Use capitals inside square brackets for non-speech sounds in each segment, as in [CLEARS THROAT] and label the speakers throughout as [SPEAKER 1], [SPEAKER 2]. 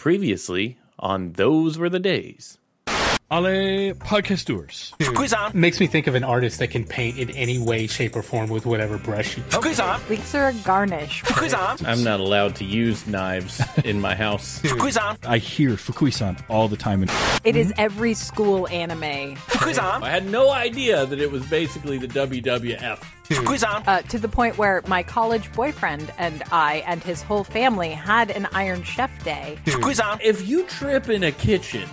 [SPEAKER 1] Previously on Those Were the Days.
[SPEAKER 2] Ale podcasters.
[SPEAKER 3] Makes me think of an artist that can paint in any way, shape, or form with whatever brush. he-
[SPEAKER 4] Leeks are a garnish.
[SPEAKER 1] I'm not allowed to use knives in my house. [LAUGHS]
[SPEAKER 2] I hear Fukui-san all the time. And
[SPEAKER 4] It is every school anime.
[SPEAKER 1] I had no idea that it was basically the WWF.
[SPEAKER 4] Uh, to the point where my college boyfriend and I and his whole family had an Iron Chef day.
[SPEAKER 1] If you trip in a kitchen,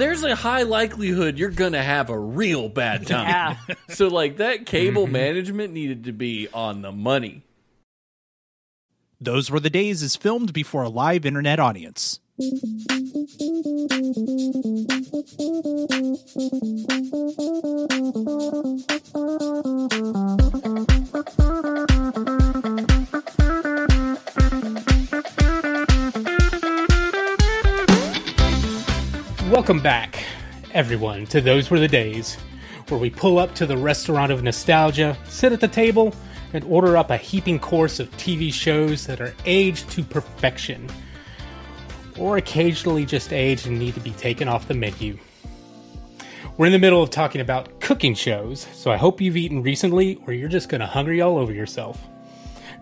[SPEAKER 1] there's a high likelihood you're gonna have a real bad time.
[SPEAKER 4] Yeah. [LAUGHS]
[SPEAKER 1] So, like, that cable mm-hmm. management needed to be on the money.
[SPEAKER 5] Those Were the Days is filmed before a live internet audience. [LAUGHS]
[SPEAKER 3] Welcome back, everyone, to Those Were the Days, where we pull up to the restaurant of nostalgia, sit at the table, and order up a heaping course of TV shows that are aged to perfection, or occasionally just aged and need to be taken off the menu. We're in the middle of talking about cooking shows, so I hope you've eaten recently or you're just gonna hungry all over yourself.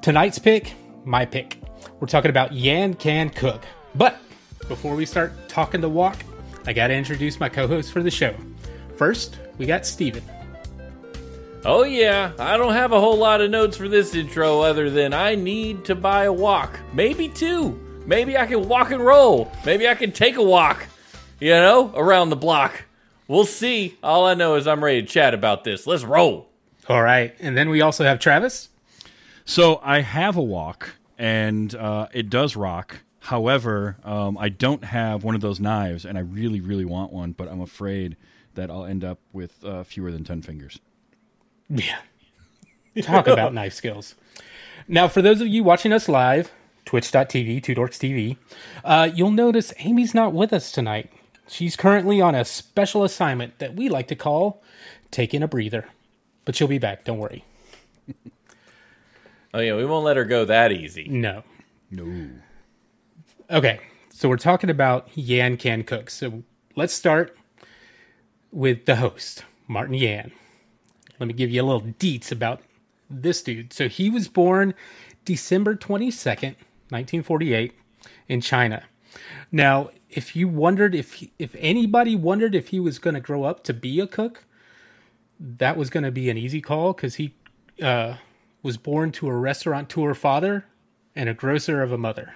[SPEAKER 3] Tonight's pick, my pick. We're talking about Yan Can Cook. But before we start talking the walk, I gotta introduce my co host for the show. First, we got Stephen.
[SPEAKER 1] Oh, yeah, I don't have a whole lot of notes for this intro other than I need to buy a wok. Maybe two. Maybe I can walk and roll. Maybe I can take a walk, you know, around the block. We'll see. All I know is I'm ready to chat about this. Let's roll.
[SPEAKER 3] All right, and then we also have Travis.
[SPEAKER 2] so I have a wok, and uh, it does rock. However, um, I don't have one of those knives, and I really, really want one, but I'm afraid that I'll end up with uh, fewer than 10 fingers.
[SPEAKER 3] Yeah. Talk about knife skills. Now, for those of you watching us live, twitch.tv, Two Dorks TV, uh, you'll notice Amy's not with us tonight. She's currently on a special assignment that we like to call taking a breather. But she'll be back, don't worry.
[SPEAKER 1] Oh, yeah, we won't let her go that easy.
[SPEAKER 3] No.
[SPEAKER 2] No.
[SPEAKER 3] Okay, so we're talking about Yan Can Cook. So let's start with the host, Martin Yan. Let me give you a little deets about this dude. So he was born December 22nd, 1948, in China. Now, if you wondered if if anybody wondered if he was going to grow up to be a cook, that was going to be an easy call because he uh, was born to a restaurateur father and a grocer of a mother.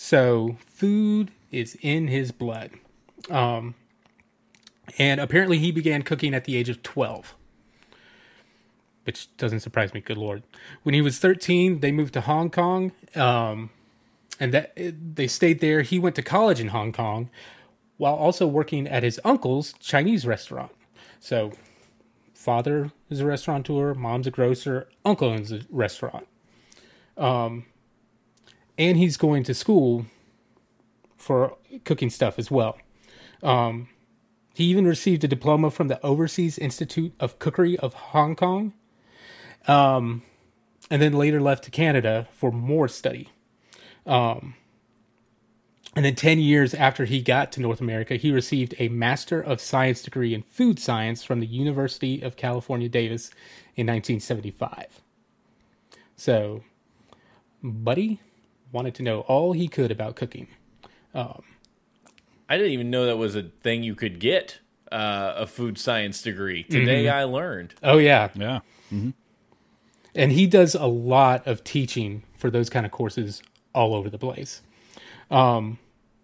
[SPEAKER 3] So food is in his blood. Um, and apparently he began cooking at the age of 12. Which doesn't surprise me, good lord. When he was 13, they moved to Hong Kong. Um, and that they stayed there. He went to college in Hong Kong while also working at his uncle's Chinese restaurant. So father is a restaurateur, mom's a grocer, uncle owns a restaurant and he's going to school for cooking stuff as well. Um, he even received a diploma from the Overseas Institute of Cookery of Hong Kong, um, and then later left to Canada for more study. Um, and then 10 years after he got to North America, he received a Master of Science degree in Food Science from the University of California, Davis in 1975. So, Buddy wanted to know all he could about cooking.
[SPEAKER 1] I didn't even know that was a thing you could get uh, a food science degree. Today I learned.
[SPEAKER 3] Oh, yeah.
[SPEAKER 2] Yeah.
[SPEAKER 3] And he does a lot of teaching for those kind of courses all over the place. Um,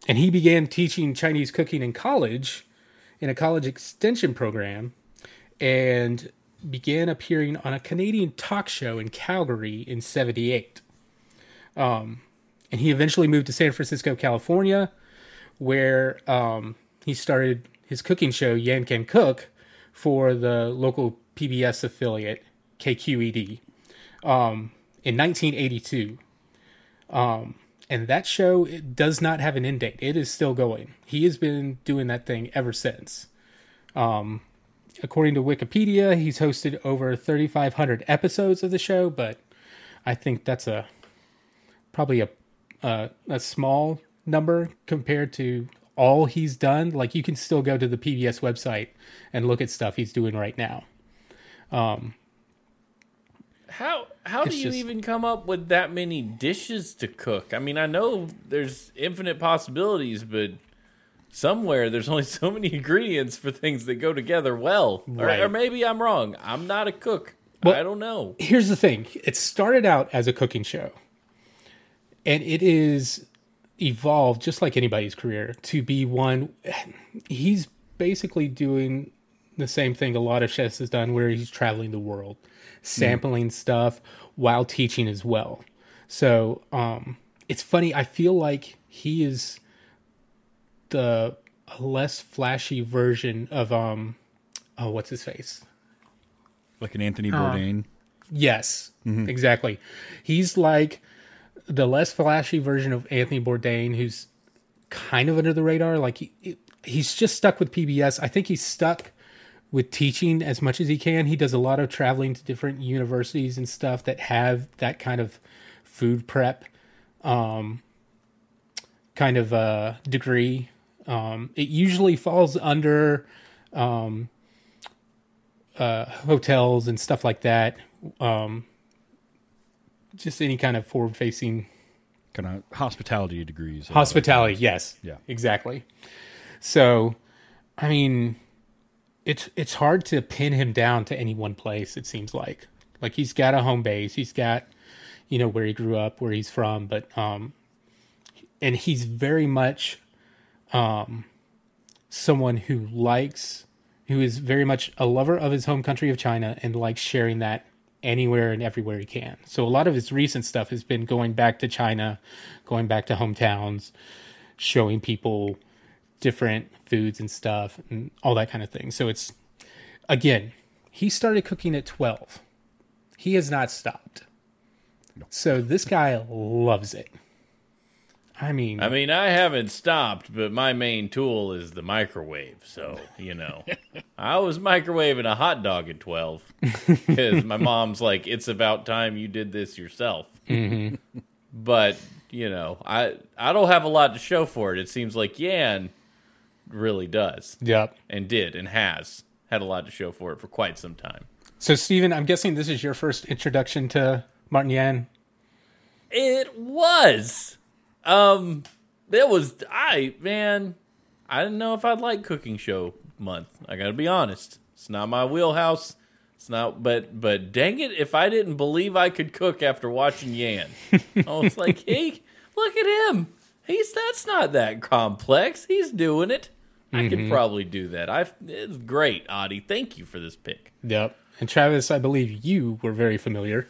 [SPEAKER 3] and he began teaching Chinese cooking in college, in a college extension program, and began appearing on a Canadian talk show in Calgary in 78. Um, and he eventually moved to San Francisco, California, where um, he started his cooking show, Yan Can Cook, for the local PBS affiliate, KQED, um, in 1982. Um, and that show does not have an end date. It is still going. He has been doing that thing ever since. Um, according to Wikipedia, he's hosted over 3,500 episodes of the show, but I think that's a probably a uh, a small number compared to all he's done. Like you can still go to the PBS website and look at stuff he's doing right now.
[SPEAKER 1] How how do you
[SPEAKER 3] just-
[SPEAKER 1] even come up with that many dishes to cook? I mean, I know there's infinite possibilities, but somewhere there's only [LAUGHS] so many ingredients for things that go together well. Or-
[SPEAKER 3] Right.
[SPEAKER 1] Or, maybe I'm wrong. I'm not a cook.
[SPEAKER 3] Well-
[SPEAKER 1] I don't know.
[SPEAKER 3] here's the thing it started out as a cooking show and it is evolved just like anybody's career to be one he's basically doing the same thing a lot of chefs has done where he's traveling the world sampling stuff while teaching as well so um it's funny i feel like he is the less flashy version of um oh what's his face
[SPEAKER 2] Like an Anthony Bourdain.
[SPEAKER 3] Yes, mm-hmm. exactly. He's like the less flashy version of Anthony Bourdain, who's kind of under the radar. Like he, he's just stuck with PBS. I think he's stuck with teaching as much as he can. He does a lot of traveling to different universities and stuff that have that kind of food prep um, kind of uh, degree. Um, it usually falls under um, uh, hotels and stuff like that. Um, just any kind of forward facing
[SPEAKER 2] Kind of hospitality degrees.
[SPEAKER 3] hospitality. Yes.
[SPEAKER 2] Yeah.
[SPEAKER 3] Exactly. So, I mean, it's it's hard to pin him down to any one place. It seems like like he's got a home base. He's got you know where he grew up, where he's from, but um, and he's very much um someone who likes who is very much a lover of his home country of China and likes sharing that anywhere and everywhere he can. So a lot of his recent stuff has been going back to China, going back to hometowns, showing people different foods and stuff and all that kind of thing. So it's again, he started cooking at 12. He has not stopped. So this guy loves it. I mean,
[SPEAKER 1] I mean, I haven't stopped, but my main tool is the microwave. So, you know, [LAUGHS] I was microwaving a hot dog at 12 because my mom's like, it's about time you did this yourself. Mm-hmm. But, you know, I, I don't have a lot to show for it. It seems like Yan really does
[SPEAKER 3] yep.
[SPEAKER 1] and did and has had a lot to show for it for quite some time.
[SPEAKER 3] So Stephen, I'm guessing this is your first introduction to Martin Yan.
[SPEAKER 1] It was. Um, that was I man. I didn't know if I'd like cooking show month. I gotta be honest. It's not my wheelhouse. It's not. But but dang it, if I didn't believe I could cook after watching Yan, I was [LAUGHS] like, hey, look at him. He's that's not that complex. He's doing it. I could probably do that. I. It's great, Audie. Thank you for this pick.
[SPEAKER 3] Yep. And Travis, I believe you were very familiar.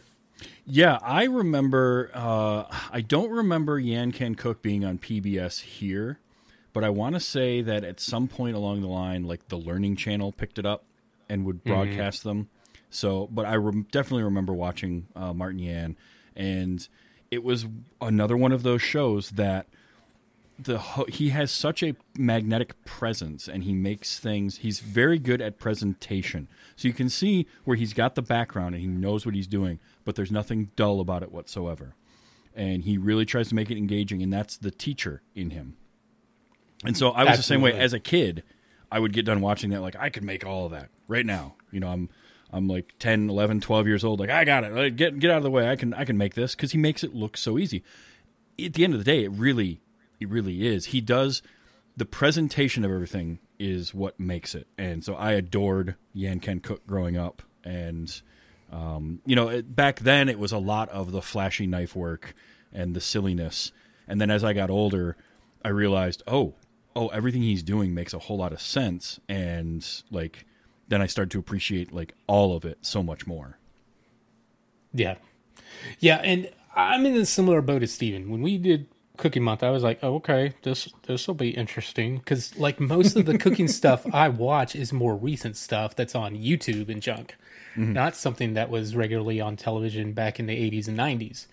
[SPEAKER 2] Yeah, I remember. Uh, I don't remember Yan Can Cook being on PBS here, but I want to say that at some point along the line, like the Learning Channel picked it up and would broadcast them. So, but I rem- definitely remember watching uh, Martin Yan, and it was another one of those shows that the ho- he has such a magnetic presence and he makes things he's very good at presentation. So you can see where he's got the background and he knows what he's doing but there's nothing dull about it whatsoever. And he really tries to make it engaging and that's the teacher in him. And so i was the same way. As a kid i would get done watching that like i could make all of that right now. You know i'm i'm like 10 11 12 years old like i got it. Get get out of the way. I can i can make this. Because he makes it look so easy. At the end of the day, it really, it really is. He does the presentation of everything is what makes it, and so I adored Yan Can Cook growing up, and um, you know, it, back then it was a lot of the flashy knife work and the silliness, and then as I got older, I realized, oh, oh, everything he's doing makes a whole lot of sense, and like, then I started to appreciate like all of it so much more.
[SPEAKER 3] Yeah. Yeah, and I'm in a similar boat as Stephen. When we did cooking month, I was like, oh, okay, this this will be interesting because like most of the cooking [LAUGHS] stuff I watch is more recent stuff that's on YouTube and junk, not something that was regularly on television back in the 80s and 90s.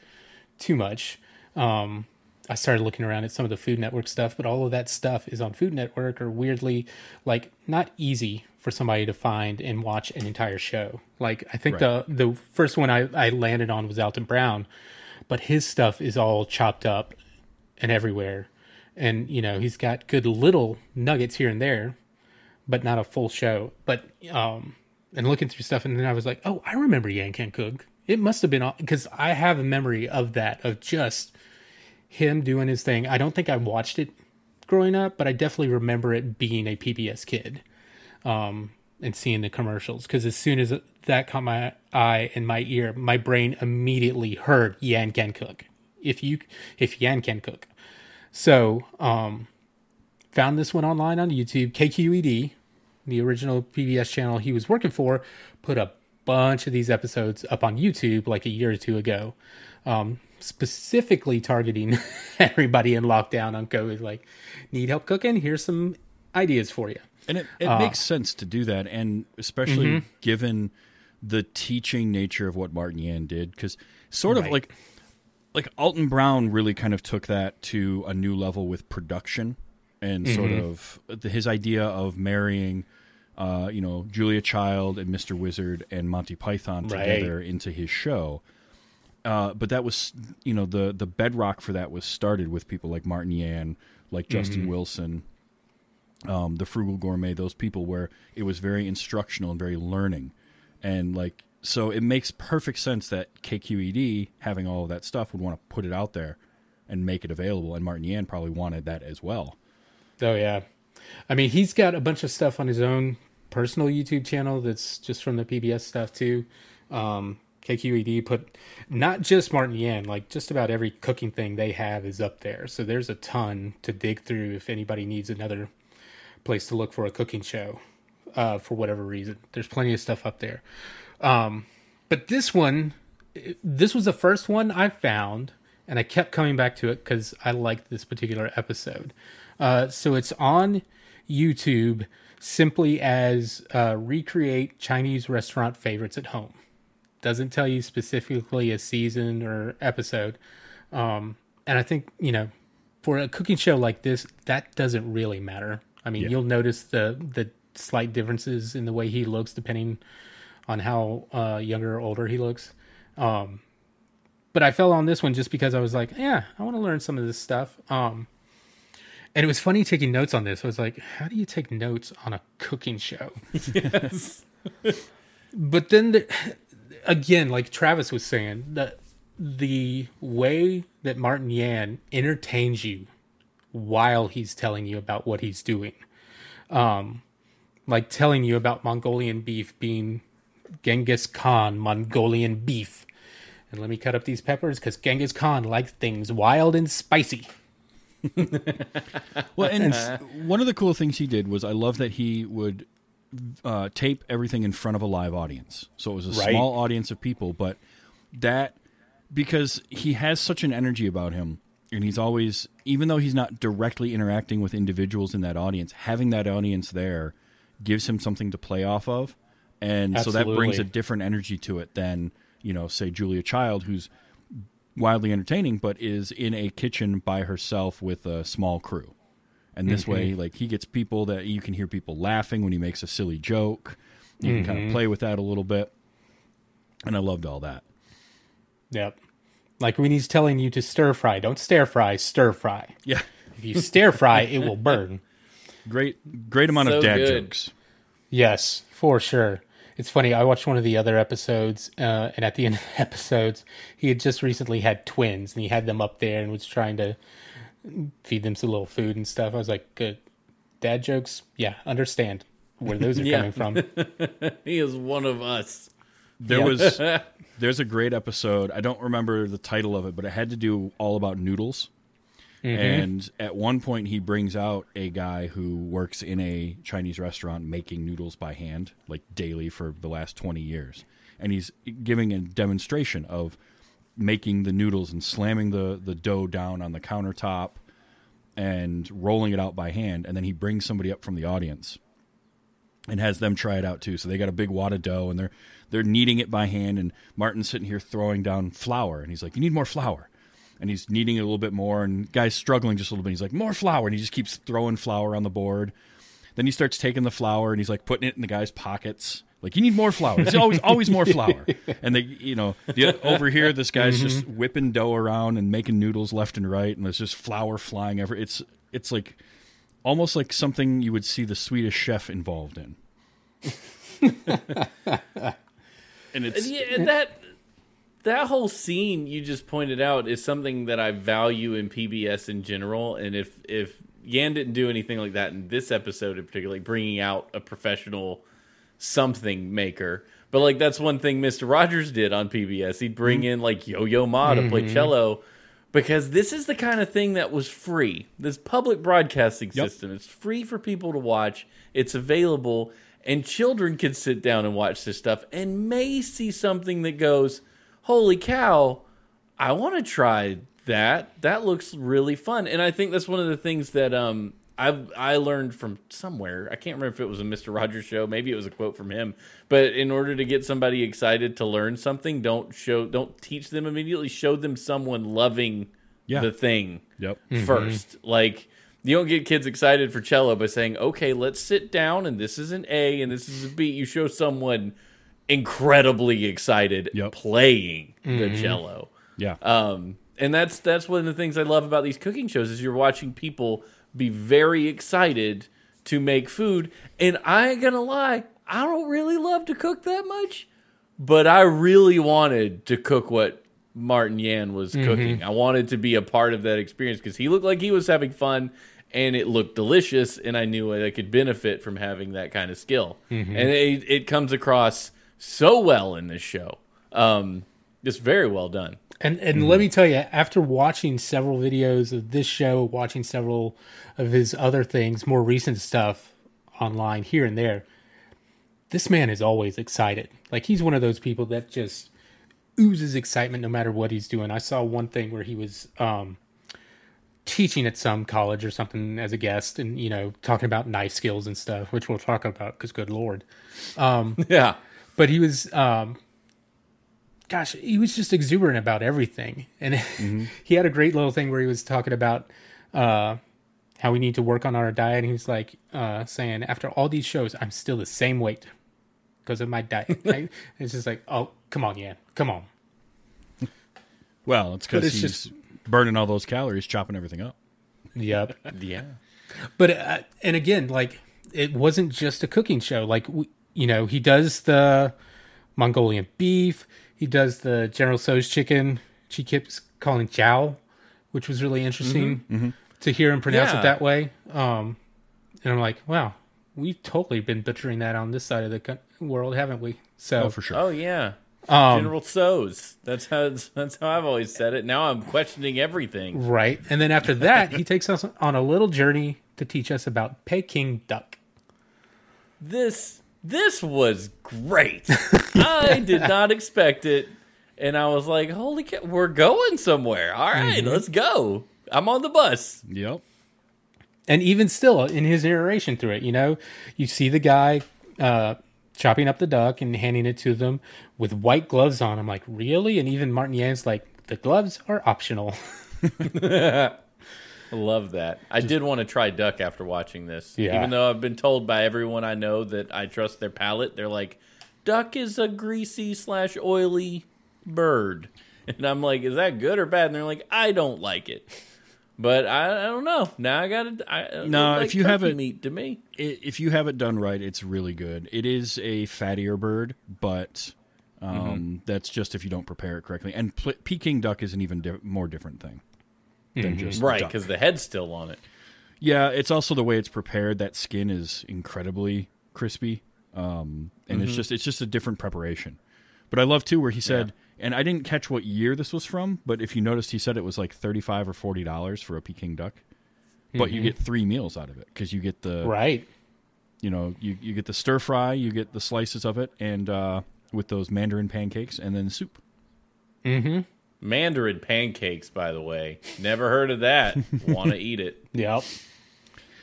[SPEAKER 3] Too much. Um, I started looking around at some of the Food Network stuff, but all of that stuff is on Food Network or weirdly like not easy for somebody to find and watch an entire show. Like I think the the first one I, I landed on was Alton Brown, but his stuff is all chopped up and everywhere. and you know he's got good little nuggets here and there, but not a full show. But um, and looking through stuff, and then I was like, oh, I remember Yan Can Cook. It must have been because I have a memory of that of just him doing his thing. I don't think I watched it growing up, but I definitely remember it being a PBS kid um, and seeing the commercials. Because as soon as that caught my eye and my ear, my brain immediately heard Yan Can Cook. If you if Yan can cook, so um, found this one online on YouTube. KQED, the original PBS channel he was working for, put a bunch of these episodes up on YouTube like a year or two ago. Um, specifically targeting [LAUGHS] everybody in lockdown on COVID. Like, need help cooking? Here's some ideas for you.
[SPEAKER 2] And it, it makes sense to do that, and especially given the teaching nature of what Martin Yan did, because sort of
[SPEAKER 3] Right.
[SPEAKER 2] like like Alton Brown really kind of took that to a new level with production and sort of the, his idea of marrying, uh, you know, Julia Child and Mr. Wizard and Monty Python
[SPEAKER 3] Right.
[SPEAKER 2] together into his show. Uh, but that was, you know, the the bedrock for that was started with people like Martin Yan, like Justin Wilson, um, the Frugal Gourmet, those people where it was very instructional and very learning, and like so it makes perfect sense that KQED having all of that stuff would want to put it out there and make it available, and Martin Yan probably wanted that as well.
[SPEAKER 3] Oh yeah, I mean he's got a bunch of stuff on his own personal YouTube channel that's just from the PBS stuff too. Um, KQED put not just Martin Yan, like just about every cooking thing they have is up there. So there's a ton to dig through if anybody needs another place to look for a cooking show uh, for whatever reason. There's plenty of stuff up there. Um, but this one, this was the first one I found, and I kept coming back to it because I liked this particular episode. Uh, so it's on YouTube simply as uh, recreate Chinese restaurant favorites at home. Doesn't tell you specifically a season or episode. Um, and I think, you know, for a cooking show like this, that doesn't really matter. I mean, you'll notice the the slight differences in the way he looks depending on how uh, younger or older he looks. Um, but I fell on this one just because I was like, yeah, I want to learn some of this stuff. Um, and it was funny taking notes on this. I was like, how do you take notes on a cooking show? [LAUGHS]
[SPEAKER 1] Yes.
[SPEAKER 3] but then the, again like travis was saying the the way that martin yan entertains you while he's telling you about what he's doing um like telling you about mongolian beef being genghis khan mongolian beef and let me cut up these peppers because genghis khan likes things wild and spicy [LAUGHS]
[SPEAKER 2] Well, and one of the cool things he did was I love that he would uh, tape everything in front of a live audience. So it was a
[SPEAKER 3] Right.
[SPEAKER 2] small audience of people, but that because he has such an energy about him, and he's always, even though he's not directly interacting with individuals in that audience, having that audience there gives him something to play off of, and so that brings a different energy to it than you know, say Julia Child, who's wildly entertaining, but is in a kitchen by herself with a small crew. And this way, mm-hmm. like he gets people that you can hear people laughing when he makes a silly joke. You can kind of mm-hmm. play with that a little bit. And I loved all that.
[SPEAKER 3] yep like when he's telling you to stir fry don't stir fry stir fry
[SPEAKER 2] Yeah.
[SPEAKER 3] if you stir fry it will burn [LAUGHS]
[SPEAKER 2] Great great amount
[SPEAKER 1] So
[SPEAKER 2] of dad
[SPEAKER 1] good.
[SPEAKER 2] jokes.
[SPEAKER 3] Yes, for sure. It's funny. I watched one of the other episodes, uh, and at the end of the [LAUGHS] episodes, he had just recently had twins, and he had them up there and was trying to feed them some little food and stuff. I was like, "Good, dad jokes. Yeah, understand where those are [LAUGHS] coming from." [LAUGHS]
[SPEAKER 1] He is one of us.
[SPEAKER 2] There
[SPEAKER 3] Yeah.
[SPEAKER 2] was there's a great episode. I don't remember the title of it, but it had to do all about noodles. Mm-hmm. And at one point, he brings out a guy who works in a Chinese restaurant making noodles by hand, like daily for the last 20 years. And he's giving a demonstration of making the noodles and slamming the, the dough down on the countertop and rolling it out by hand. And then he brings somebody up from the audience and has them try it out too. So they got a big wad of dough and they're they're kneading it by hand. And Martin's sitting here throwing down flour, and he's like, "You need more flour." And he's kneading it a little bit more, and guy's struggling just a little bit. He's like, "More flour," and he just keeps throwing flour on the board. Then he starts taking the flour and he's like putting it in the guy's pockets. Like, you need more flour. It's always [LAUGHS] always more flour. And they, you know, the, over here, this guy's mm-hmm. just whipping dough around and making noodles left and right, and there's just flour flying every. It's it's like almost like something you would see the Swedish chef involved in. [LAUGHS] and it's
[SPEAKER 1] yeah, that that whole scene you just pointed out is something that I value in PBS in general. And if if Yan didn't do anything like that in this episode in particular, like bringing out a professional something maker, but like that's one thing Mister Rogers did on PBS. He'd bring mm-hmm. in like Yo Yo Ma to play mm-hmm. cello. Because this is the kind of thing that was free. This public broadcasting
[SPEAKER 2] Yep.
[SPEAKER 1] system, it's free for people to watch. It's available, and children can sit down and watch this stuff and may see something that goes, holy cow, I want to try that. That looks really fun. And I think that's one of the things that um I I learned from somewhere. I can't remember if it was a Mr. Rogers show, maybe it was a quote from him. But in order to get somebody excited to learn something, don't show don't teach them immediately. Show them someone loving
[SPEAKER 2] Yeah.
[SPEAKER 1] the thing
[SPEAKER 2] yep.
[SPEAKER 1] first. Like you don't get kids excited for cello by saying, "Okay, let's sit down and this is an A and this is a B." You show someone incredibly excited
[SPEAKER 2] Yep.
[SPEAKER 1] playing the mm-hmm. cello.
[SPEAKER 2] Yeah.
[SPEAKER 1] Um, and that's that's one of the things I love about these cooking shows is you're watching people be very excited to make food. And I ain't gonna lie, I don't really love to cook that much, but I really wanted to cook what Martin Yan was mm-hmm. cooking. I wanted to be a part of that experience because he looked like he was having fun and it looked delicious and I knew I could benefit from having that kind of skill. Mm-hmm. And it, it comes across so well in this show. Um, it's very well done.
[SPEAKER 3] And and let me tell you, after watching several videos of this show, watching several of his other things, more recent stuff online here and there, this man is always excited. Like he's one of those people that just oozes excitement no matter what he's doing. I saw one thing where he was um, teaching at some college or something as a guest, and you know talking about knife skills and stuff, which we'll talk about because good lord [LAUGHS]
[SPEAKER 1] Yeah.
[SPEAKER 3] But he was um gosh he was just exuberant about everything. And [LAUGHS] he had a great little thing where he was talking about uh how we need to work on our diet. And he was like uh saying after all these shows i'm still the same weight because of my diet. [LAUGHS] Right? it's just like oh come on yeah come on.
[SPEAKER 2] Well, it's because he's
[SPEAKER 3] just-
[SPEAKER 2] burning all those calories, chopping everything up.
[SPEAKER 3] yep. [LAUGHS]
[SPEAKER 1] Yeah.
[SPEAKER 3] but uh, and again like it wasn't just a cooking show. Like we, you know he does the mongolian beef he does the general Tso's chicken she keeps calling chow which was really interesting to hear him pronounce
[SPEAKER 1] Yeah.
[SPEAKER 3] it that way um and i'm like wow we've totally been butchering that on this side of the co- world haven't we so
[SPEAKER 2] Oh, for sure.
[SPEAKER 1] Oh yeah.
[SPEAKER 3] um,
[SPEAKER 1] General Tso's. That's how that's how I've always said it. Now I'm questioning everything.
[SPEAKER 3] right and then after that he takes us on a little journey to teach us about peking duck
[SPEAKER 1] This this was great. [LAUGHS] I did not expect it, and I was like, "Holy cow, we're going somewhere! All right, let's go." I'm on the bus.
[SPEAKER 2] Yep.
[SPEAKER 3] and even still in his narration through it you know you see the guy uh chopping up the duck and handing it to them with white gloves on i'm like really and even martin yan's like the gloves are optional [LAUGHS] [LAUGHS]
[SPEAKER 1] love that. I did want to try duck after watching this.
[SPEAKER 3] Yeah.
[SPEAKER 1] Even though I've been told by everyone I know that I trust their palate, they're like, duck is a greasy slash oily bird. [LAUGHS] And I'm like, is that good or bad? And they're like, I don't like it. But I, I don't know. Now I got to.
[SPEAKER 2] No, if you have it-
[SPEAKER 1] meat to me,
[SPEAKER 2] if you have it done right, it's really good. It is a fattier bird, but um,
[SPEAKER 1] Mm-hmm.
[SPEAKER 2] that's just if you don't prepare it correctly. And pl- Peking duck is an even di- more different thing than just
[SPEAKER 1] right? Because the head's still on it.
[SPEAKER 2] Yeah, it's also the way it's prepared. That skin is incredibly crispy, um, and
[SPEAKER 1] Mm-hmm.
[SPEAKER 2] it's just it's just a different preparation. But I love too where he said, and I didn't catch what year this was from, but if you noticed, he said it was like thirty five or forty dollars for a Peking duck, but you get three meals out of it because you get the
[SPEAKER 3] right
[SPEAKER 2] you know you, you get the stir fry, you get the slices of it, and uh, with those Mandarin pancakes, and then soup.
[SPEAKER 1] Mandarin pancakes, by the way. Never heard of that. [LAUGHS] Want to eat it?
[SPEAKER 3] yep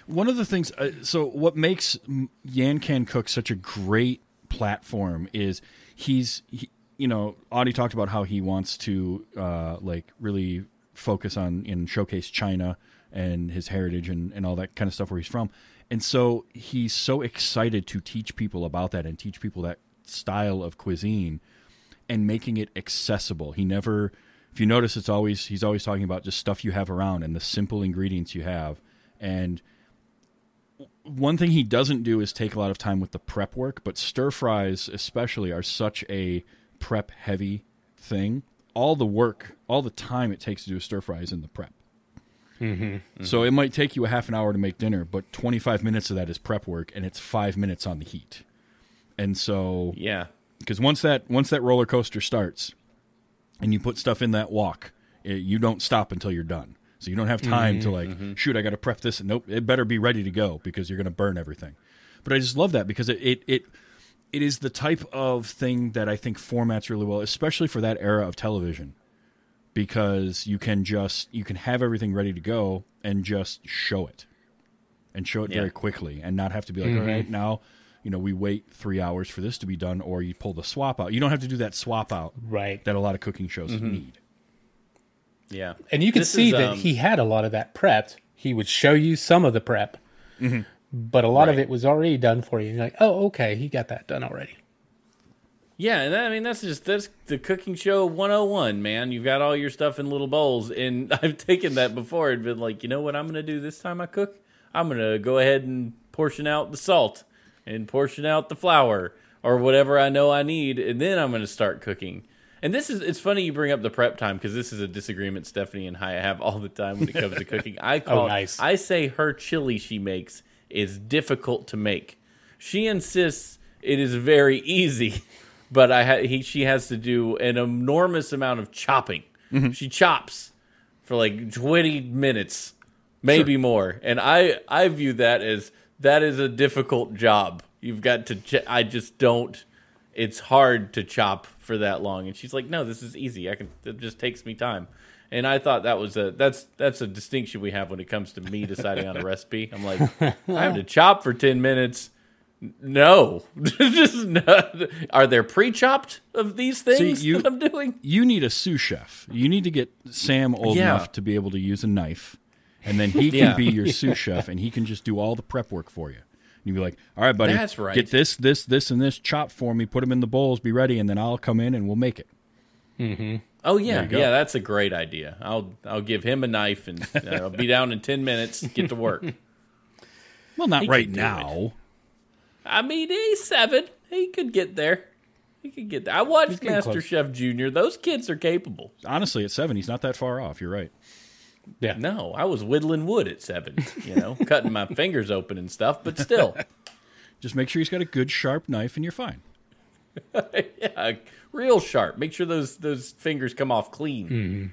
[SPEAKER 2] One of the things, uh, so what makes M- Yan Can Cook such a great platform is he's, he, you know, Audie talked about how he wants to uh, like really focus on and showcase China and his heritage and, and all that kind of stuff where he's from. And so he's so excited to teach people about that and teach people that style of cuisine and making it accessible. He never, if you notice, it's always he's always talking about just stuff you have around and the simple ingredients you have, And one thing he doesn't do is take a lot of time with the prep work, but stir fries especially are such a prep heavy thing. All the work, all the time it takes to do a stir fry is in the prep. Mm-hmm. So it might take you a half an hour to make dinner, but 25 minutes of that is prep work, and it's five minutes on the heat. And so,
[SPEAKER 1] Yeah.
[SPEAKER 2] because once that once that roller coaster starts, and you put stuff in that wok, it, eh, you don't stop until you're done. So you don't have time to mm-hmm. like, mm-hmm. shoot, I got to prep this. Nope, it better be ready to go because you're going to burn everything. But I just love that because it, it it it is the type of thing that I think formats really well, especially for that era of television, because you can just you can have everything ready to go and just show it, and show it
[SPEAKER 1] Yeah.
[SPEAKER 2] very quickly, and not have to be like, all mm-hmm. right, now. You know, we wait three hours for this to be done, or you pull the swap out. You don't have to do that swap out
[SPEAKER 3] Right.
[SPEAKER 2] that a lot of cooking shows need.
[SPEAKER 1] Yeah.
[SPEAKER 3] And you can
[SPEAKER 1] This
[SPEAKER 3] see
[SPEAKER 1] is,
[SPEAKER 3] that
[SPEAKER 1] um,
[SPEAKER 3] he had a lot of that prepped. He would show you some of the prep, but a lot of it was already done for you. You're like, oh, okay, he got that done already.
[SPEAKER 1] Yeah, and that, I mean that's just that's the cooking show 101, man. You've got all your stuff in little bowls, and [LAUGHS] I've taken that before and been like, you know what I'm gonna do this time I cook? I'm gonna go ahead and portion out the salt and portion out the flour or whatever I know I need, and then I'm gonna start cooking. And this is it's funny you bring up the prep time because this is a disagreement Stephanie and I have all the time when it comes to [LAUGHS] cooking. I oh, call
[SPEAKER 3] nice.
[SPEAKER 1] I say her chili she makes is difficult to make. She insists it is very easy, [LAUGHS] but I ha- he she has to do an enormous amount of chopping. Mm-hmm. She chops for like 20 minutes, maybe more. And I I view that as that is a difficult job. You've got to ch- I just don't it's hard to chop for that long and she's like no this is easy i can it just takes me time and i thought that was a that's that's a distinction we have when it comes to me deciding on a recipe i'm like i have to [LAUGHS] chop for 10 minutes no [LAUGHS] just not. are there pre-chopped of these things
[SPEAKER 2] you-
[SPEAKER 1] that i'm doing
[SPEAKER 2] You need a sous chef. You need to get Sam old
[SPEAKER 1] Yeah.
[SPEAKER 2] enough to be able to use a knife, and then he [LAUGHS] can be your sous chef, and he can just do all the prep work for you. And you'd be like, "All right, buddy,
[SPEAKER 1] That's right.
[SPEAKER 2] Get this, this, this, and this chopped for me. Put them in the bowls. Be ready, and then I'll come in and we'll make it." Mm-hmm.
[SPEAKER 1] oh yeah yeah that's a great idea i'll i'll give him a knife and uh, i'll be down in 10 minutes get to work [LAUGHS]
[SPEAKER 2] Well, not
[SPEAKER 1] He
[SPEAKER 2] right now.
[SPEAKER 1] I mean, he's seven. He could get there. He could get there. I watched Master
[SPEAKER 3] close.
[SPEAKER 1] Chef Junior. Those kids are capable.
[SPEAKER 2] Honestly, at seven, he's not that far off. You're right.
[SPEAKER 3] Yeah.
[SPEAKER 1] No, I was whittling wood at seven. You know, [LAUGHS] cutting my fingers open and stuff. But still, [LAUGHS]
[SPEAKER 2] Just make sure he's got a good sharp knife, and you're fine. [LAUGHS]
[SPEAKER 1] yeah, real sharp. Make sure those those fingers come off clean. Mm-hmm.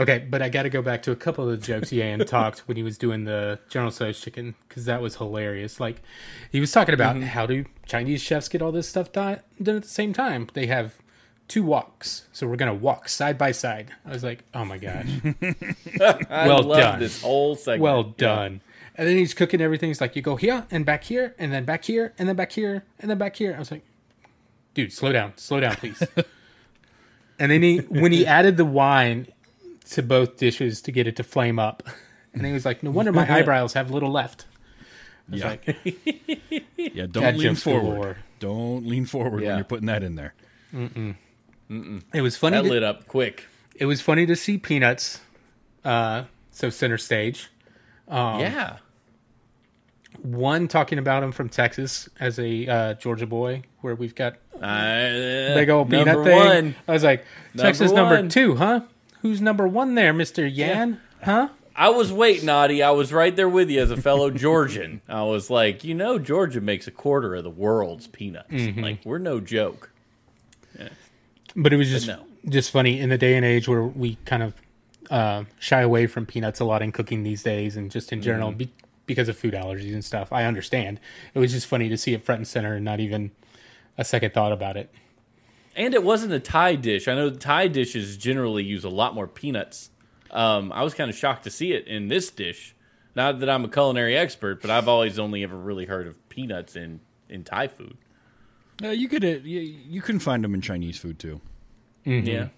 [SPEAKER 3] Okay, but I got to go back to a couple of the jokes Yan talked when he was doing the General Tso's chicken because that was hilarious. Like he was talking about mm-hmm. how do Chinese chefs get all this stuff done, done at the same time? They have two woks, so we're gonna walk side by side. I was like, oh my gosh, [LAUGHS]
[SPEAKER 1] I
[SPEAKER 3] Well
[SPEAKER 1] love
[SPEAKER 3] done.
[SPEAKER 1] this whole segment.
[SPEAKER 3] well done. And then he's cooking everything. He's like, you go here and back here, and then back here, and then back here, and then back here. I was like, dude, slow down, slow down, please. [LAUGHS] and then he, when he added the wine to both dishes to get it to flame up, and he was like, no wonder my [LAUGHS] eyebrows have little left. I
[SPEAKER 2] Yeah.
[SPEAKER 3] like,
[SPEAKER 2] Yeah, don't lean
[SPEAKER 3] jokes
[SPEAKER 2] forward. Don't lean forward
[SPEAKER 1] Yeah.
[SPEAKER 2] when you're putting that in there.
[SPEAKER 3] It was funny.
[SPEAKER 1] That
[SPEAKER 3] to-
[SPEAKER 1] lit up quick.
[SPEAKER 3] it was funny to see Peanuts, uh, so center stage.
[SPEAKER 1] yeah.
[SPEAKER 3] One talking about him from Texas as a uh, Georgia boy, where we've got
[SPEAKER 1] I,
[SPEAKER 3] big old peanut
[SPEAKER 1] number
[SPEAKER 3] thing. I was like, Texas
[SPEAKER 1] Number
[SPEAKER 3] number two, huh? Who's number one there, Mister Yan? Huh?
[SPEAKER 1] I was waiting, Audie. I was right there with you as a fellow Georgian. I was like, you know, Georgia makes a quarter of the world's peanuts.
[SPEAKER 3] Mm-hmm.
[SPEAKER 1] Like, we're no joke.
[SPEAKER 3] But it was just
[SPEAKER 1] no.
[SPEAKER 3] just funny in the day and age where we kind of uh, shy away from peanuts a lot in cooking these days, and just in general
[SPEAKER 1] Mm-hmm.
[SPEAKER 3] be, because of food allergies and stuff. I understand. It was just funny to see it front and center and not even a second thought about it.
[SPEAKER 1] And it wasn't a Thai dish. I know Thai dishes generally use a lot more peanuts. Um, I was kind of shocked to see it in this dish. Not that I'm a culinary expert, but I've always only ever really heard of peanuts in, in Thai food.
[SPEAKER 2] Uh, you could uh, you, you can find them in Chinese food too.
[SPEAKER 1] Yeah.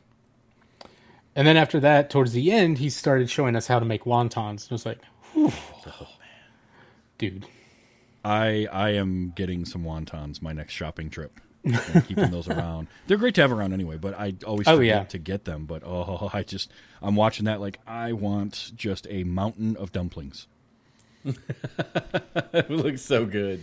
[SPEAKER 3] And then after that, towards the end, he started showing us how to make wontons. And I was like, Whew. dude.
[SPEAKER 2] I I am getting some wontons my next shopping trip. and keeping those [LAUGHS] around. They're great to have around anyway, but I always
[SPEAKER 3] Oh,
[SPEAKER 2] forget
[SPEAKER 3] yeah.
[SPEAKER 2] to get them. But oh, I just I'm watching that like I want just a mountain of dumplings. [LAUGHS]
[SPEAKER 1] it looks so good.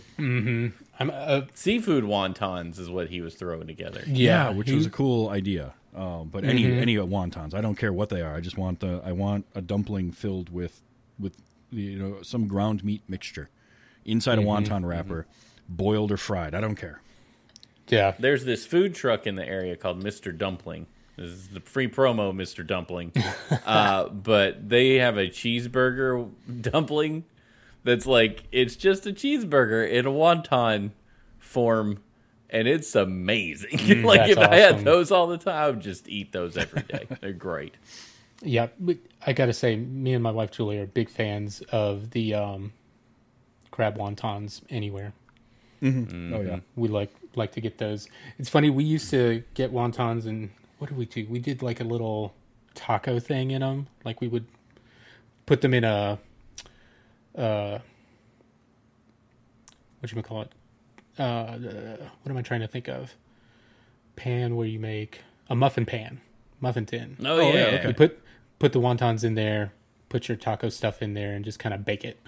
[SPEAKER 3] I'm uh,
[SPEAKER 1] Seafood wontons is what he was throwing together.
[SPEAKER 2] Yeah, which
[SPEAKER 3] he-
[SPEAKER 2] was a cool idea. Um, but any any wontons, I don't care what they are. I just want the I want a dumpling filled with with you know some ground meat mixture inside a wonton wrapper, boiled or fried. I don't care.
[SPEAKER 3] yeah.
[SPEAKER 1] There's this food truck in the area called Mr. Dumpling. This is the free promo, Mr. Dumpling. [LAUGHS] uh, but they have a cheeseburger dumpling that's like it's just a cheeseburger in a wonton form, and it's amazing. [LAUGHS] like
[SPEAKER 3] that's
[SPEAKER 1] if I had those all the time, I would just eat those every day. [LAUGHS] They're great.
[SPEAKER 3] Yeah, but I gotta say, me and my wife Julie are big fans of the um, crab wontons. Anywhere
[SPEAKER 2] Oh yeah,
[SPEAKER 3] we like like to get those. It's funny we used to get wontons, and what did we do? We did like a little taco thing in them. Like we would put them in a uh, what you call it? Uh, what am I trying to think of? Pan where you make a muffin pan, muffin tin.
[SPEAKER 1] Oh, yeah,
[SPEAKER 2] yeah,
[SPEAKER 1] okay.
[SPEAKER 3] You put put the wontons in there, put your taco stuff in there, and just kind of bake it.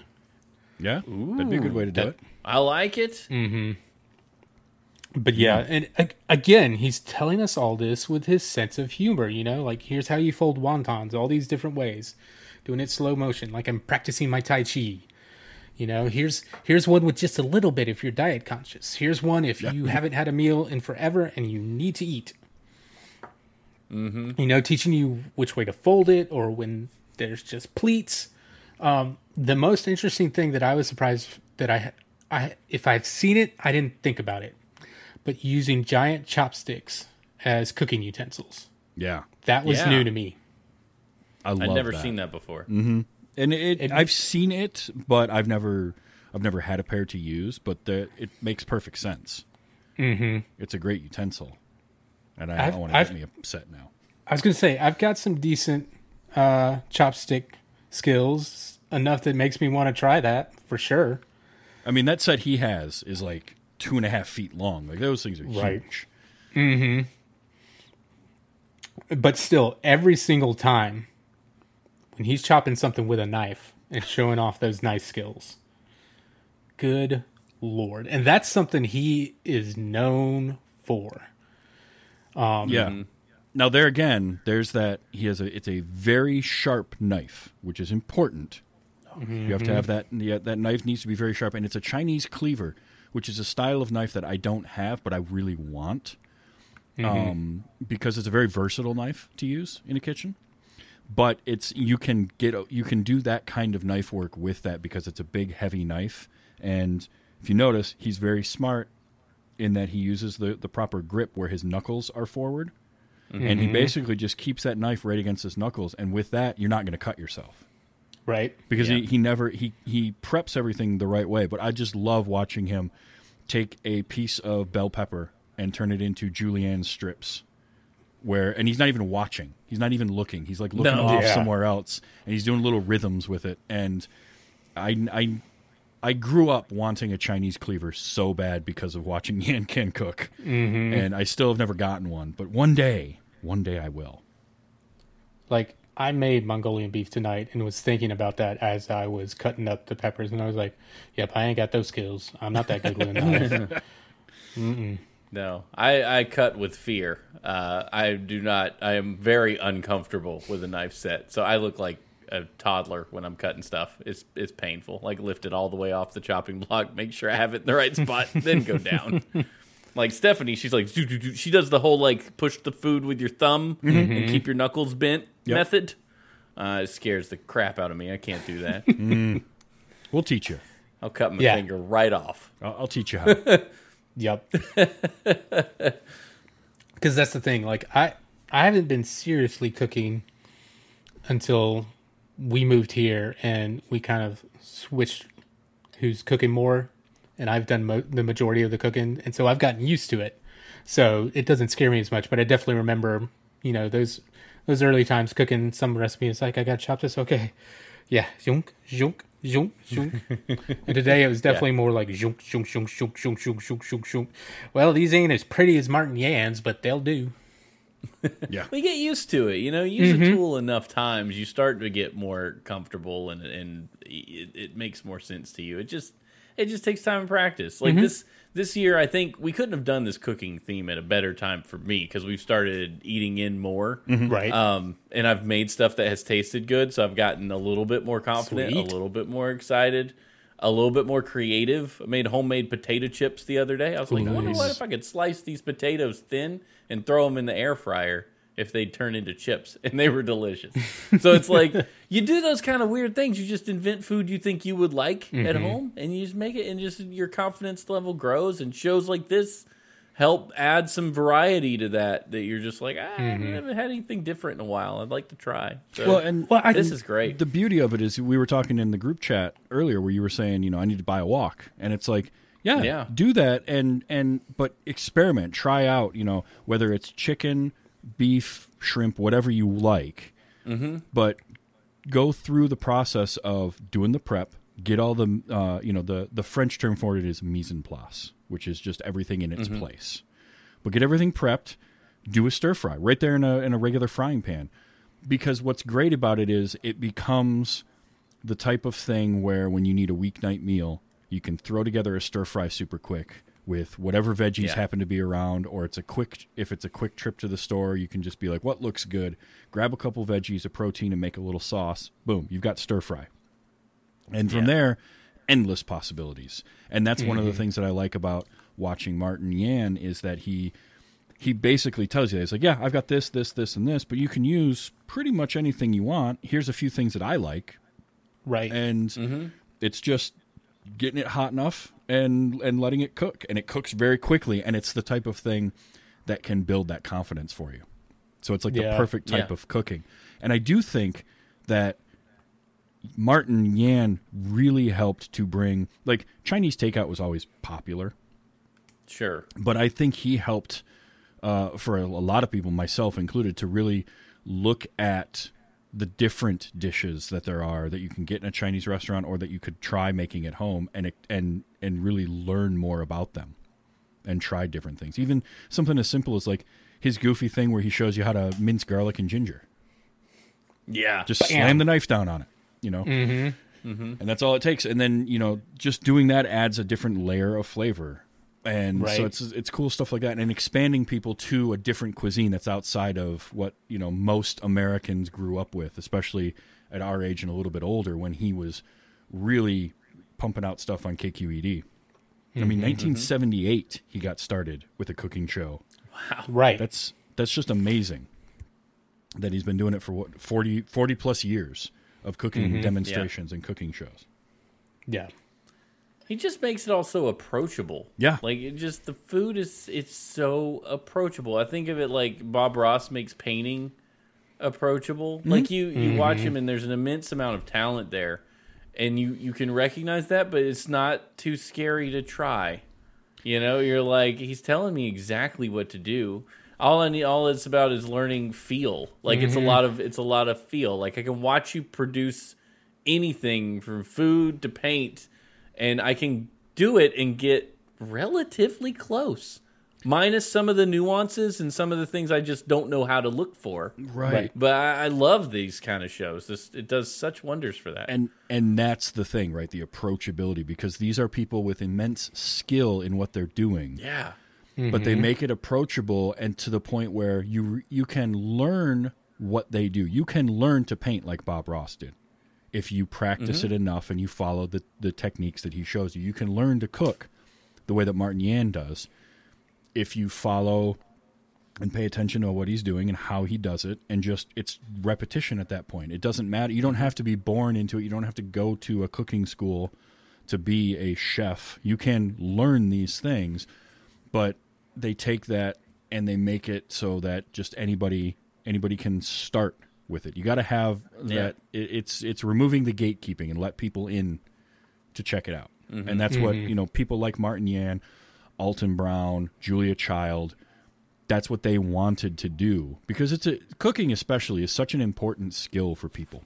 [SPEAKER 2] yeah. That'd be a good way to do it.
[SPEAKER 1] I like it. Hmm.
[SPEAKER 3] But yeah, and a- again, he's telling us all this with his sense of humor. You know, like here's how you fold wontons, all these different ways, doing it slow motion, like I'm practicing my tai chi. You know, here's here's one with just a little bit if you're diet conscious. Here's one if you haven't had a meal in forever and you need to eat. Mm-hmm. You know, teaching you which way to fold it or when there's just pleats. Um, the most interesting thing that I was surprised that I, I if I've seen it, I didn't think about it, but using giant chopsticks as cooking utensils.
[SPEAKER 2] Yeah,
[SPEAKER 3] That was
[SPEAKER 1] Yeah.
[SPEAKER 3] new to me.
[SPEAKER 2] I love
[SPEAKER 1] I'd never
[SPEAKER 2] that.
[SPEAKER 1] seen that before.
[SPEAKER 2] and it,
[SPEAKER 3] It-
[SPEAKER 2] I've seen it, but I've never I've never had a pair to use. But the, it makes perfect sense. Mm-hmm. It's a great utensil, and I,
[SPEAKER 3] I've-
[SPEAKER 2] want to get me a set now.
[SPEAKER 3] I was gonna say I've got some decent uh, chopstick skills enough that makes me want to try that for sure.
[SPEAKER 2] I mean, that set he has is like two and a half feet long. Like those things are
[SPEAKER 3] Right.
[SPEAKER 2] huge.
[SPEAKER 3] But still, every single time when he's chopping something with a knife and showing off those knife skills, good lord! And that's something he is known for.
[SPEAKER 2] Um, yeah. Mm-hmm. Now there again, there's that he has a it's a very sharp knife, which is important. You have to have mm-hmm. that yeah, that knife needs to be very sharp and it's a Chinese cleaver, which is a style of knife that I don't have but I really want. Mm-hmm. Um, because it's a very versatile knife to use in a kitchen. But it's you can get you can do that kind of knife work with that because it's a big heavy knife and if you notice, he's very smart in that he uses the, the proper grip where his knuckles are forward. And he mm-hmm. basically just keeps that knife right against his knuckles, and with that, you're not going to cut yourself
[SPEAKER 3] Right?
[SPEAKER 2] because
[SPEAKER 1] Yeah.
[SPEAKER 2] he, he never he he preps everything the right way. But I just love watching him take a piece of bell pepper and turn it into julienne strips, where and he's not even watching, he's not even looking, he's like looking
[SPEAKER 1] No.
[SPEAKER 2] off
[SPEAKER 3] Yeah.
[SPEAKER 2] somewhere else, and he's doing little rhythms with it. And I I I grew up wanting a Chinese cleaver so bad because of watching [LAUGHS] Yan Can cook,
[SPEAKER 3] Mm-hmm.
[SPEAKER 2] and I still have never gotten one. But one day, one day I will.
[SPEAKER 3] Like I made Mongolian beef tonight and was thinking about that as I was cutting up the peppers, and I was like, "Yep, I ain't got those skills. I'm not that good with [LAUGHS] a knife."
[SPEAKER 1] No, I, I cut with fear. Uh, I do not. I am very uncomfortable with a knife set, so I look like a toddler when I'm cutting stuff. It's it's painful. Like lift it all the way off the chopping block, make sure I have it in the right spot, [LAUGHS] then go down. Like Stephanie, she's like "Doo, doo, doo." she does the whole like push the food with your thumb and keep your knuckles bent
[SPEAKER 2] Yep.
[SPEAKER 1] method. Uh, it scares the crap out of me. I can't do that.
[SPEAKER 2] We'll teach you.
[SPEAKER 1] I'll cut my
[SPEAKER 3] Yeah.
[SPEAKER 1] finger right off.
[SPEAKER 2] I'll, I'll teach you how. [LAUGHS]
[SPEAKER 3] Yep. [LAUGHS] Because that's the thing. Like I, I haven't been seriously cooking until we moved here, and we kind of switched who's cooking more, and I've done mo- the majority of the cooking, and so I've gotten used to it. So it doesn't scare me as much. But I definitely remember, you know, those those early times cooking some recipe. It's like I got to chop this. Okay, yeah, zhunk, zhunk, zhunk, zhunk. and today it was [LAUGHS] definitely more like zhunk, zhunk, zhunk, zhunk, zhunk, zhunk, zhunk, zhunk, zhunk. Well, these ain't as pretty as Martin Yan's, but they'll do. [LAUGHS]
[SPEAKER 2] yeah.
[SPEAKER 1] We get used to it, you know. Use a mm-hmm. tool enough times, you start to get more comfortable and and it, it makes more sense to you. It just it just takes time and practice. Like mm-hmm. this this year, I think we couldn't have done this cooking theme at a better time for me because we've started eating in more.
[SPEAKER 3] Right.
[SPEAKER 1] Um, and I've made stuff that has tasted good, so I've gotten a little bit more confident,
[SPEAKER 3] Sweet.
[SPEAKER 1] a little bit more excited, a little bit more creative. I made homemade potato chips the other day. I was like, I wonder what if I could slice these potatoes thin and throw them in the air fryer if they'd turn into chips, [LAUGHS] and they were delicious. so it's like [LAUGHS] you do those kind of weird things. You just invent food you think you would like at home, and you just make it, and just your confidence level grows. And shows like this help add some variety to that. That you're just like, ah, I haven't had anything different in a while. I'd like to try. So
[SPEAKER 2] Well, and
[SPEAKER 3] Well, I-
[SPEAKER 1] this is great.
[SPEAKER 2] the beauty of it is we were talking in the group chat earlier where you were saying you know i need to buy a wok and it's like yeah,
[SPEAKER 1] Yeah.
[SPEAKER 2] do that and and but experiment try out you know whether it's chicken beef shrimp whatever you like. Mm-hmm. but go through the process of doing the prep get all the uh, you know the the french term for it is mise en place which is just everything in its place. But get everything prepped do a stir fry right there in a in a regular frying pan. Because what's great about it is it becomes the type of thing where when you need a weeknight meal, you can throw together a stir fry super quick with whatever veggies
[SPEAKER 1] Yeah.
[SPEAKER 2] happen to be around, or it's a quick if it's a quick trip to the store, you can just be like, what looks good? Grab a couple veggies, a protein, and make a little sauce. Boom, you've got stir fry. And from
[SPEAKER 1] Yeah.
[SPEAKER 2] there, endless possibilities. And that's one of the mm-hmm. things that I like about watching Martin Yan is that he he basically tells you, he's like, yeah, I've got this, this, this, and this, but you can use pretty much anything you want. Here's a few things that I like,
[SPEAKER 3] right.
[SPEAKER 2] and mm-hmm. it's just getting it hot enough and and letting it cook, and it cooks very quickly, and it's the type of thing that can build that confidence for you. So it's like the perfect type
[SPEAKER 1] Yeah.
[SPEAKER 2] of cooking, and I do think that Martin Yan really helped to bring like Chinese takeout was always popular
[SPEAKER 1] sure.
[SPEAKER 2] but I think he helped uh, for a, a lot of people, myself included, to really look at the different dishes that there are that you can get in a Chinese restaurant or that you could try making at home and and and really learn more about them and try different things. Even something as simple as like his goofy thing where he shows you how to mince garlic and ginger.
[SPEAKER 1] Yeah.
[SPEAKER 2] Just slam the knife down on it, you know. Mm-hmm. And that's all it takes. And then you know, just doing that adds a different layer of flavor. And so it's it's cool stuff like that, and expanding people to a different cuisine that's outside of what you know most Americans grew up with, especially at our age and a little bit older, when he was really pumping out stuff on KQED. I mean, mm-hmm. 1978, he got started with a cooking show. Wow.
[SPEAKER 3] Right.
[SPEAKER 2] That's that's just amazing that he's been doing it for what 40, 40 plus years of cooking mm-hmm. demonstrations and cooking shows.
[SPEAKER 3] yeah.
[SPEAKER 1] He just makes it all so approachable.
[SPEAKER 2] Yeah.
[SPEAKER 1] Like it just the food is it's so approachable. I think of it like Bob Ross makes painting approachable. Mm-hmm. Like you you mm-hmm. watch him and there's an immense amount of talent there. And you you can recognize that, but it's not too scary to try. You know, you're like he's telling me exactly what to do. All I need all it's about is learning feel. Like it's a mm-hmm. lot of it's a lot of feel. Like I can watch you produce anything from food to paint and I can do it and get relatively close, minus some of the nuances and some of the things I just don't know how to look for.
[SPEAKER 2] Right.
[SPEAKER 1] But I, I love these kind of shows. This it does such wonders for that.
[SPEAKER 2] And and that's the thing, right? The approachability because these are people with immense skill in what they're doing.
[SPEAKER 1] yeah,
[SPEAKER 2] but they mm-hmm. make it approachable and to the point where you you can learn what they do. You can learn to paint like Bob Ross did. If you practice mm-hmm. it enough and you follow the, the techniques that he shows you, you can learn to cook the way that Martin Yan does. If you follow and pay attention to what he's doing and how he does it, and just it's repetition at that point. It doesn't matter. You don't mm-hmm. have to be born into it. You don't have to go to a cooking school to be a chef. You can learn these things, but they take that and they make it so that just anybody anybody can start with it. You got to have that. It, it's it's removing the gatekeeping and let people in to check it out. Mm-hmm. And that's what mm-hmm. you know. People like Martin Yan, Alton Brown, Julia Child. That's what they wanted to do because it's a cooking, especially, is such an important skill for people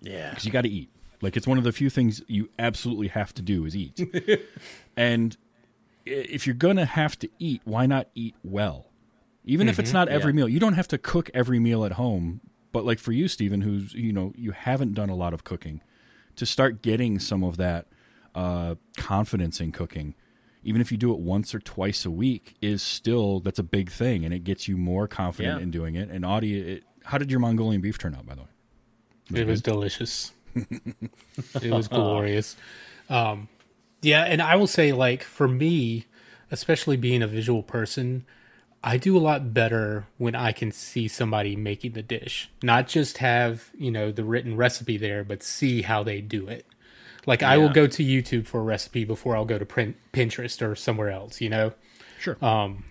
[SPEAKER 1] yeah,
[SPEAKER 2] because you got to eat. Like it's one of the few things you absolutely have to do is eat. [LAUGHS] and if you're gonna have to eat, why not eat well? Even if it's mm-hmm. not every
[SPEAKER 1] Yeah.
[SPEAKER 2] meal, you don't have to cook every meal at home. But like for you, Stephen, who's you know you haven't done a lot of cooking, to start getting some of that uh, confidence in cooking, even if you do it once or twice a week, is still that's a big thing, and it gets you more confident
[SPEAKER 1] Yeah.
[SPEAKER 2] in doing it. And Audie, it, how did your Mongolian beef turn out, by the way?
[SPEAKER 3] it was delicious. [LAUGHS] it was glorious. Um, yeah, and I will say, like for me, especially being a visual person, I do a lot better when I can see somebody making the dish, not just have you know the written recipe there, but see how they do it. Like I will go to YouTube for a recipe before I'll go to Prin- Pinterest or somewhere else. You know,
[SPEAKER 2] Sure.
[SPEAKER 3] Um,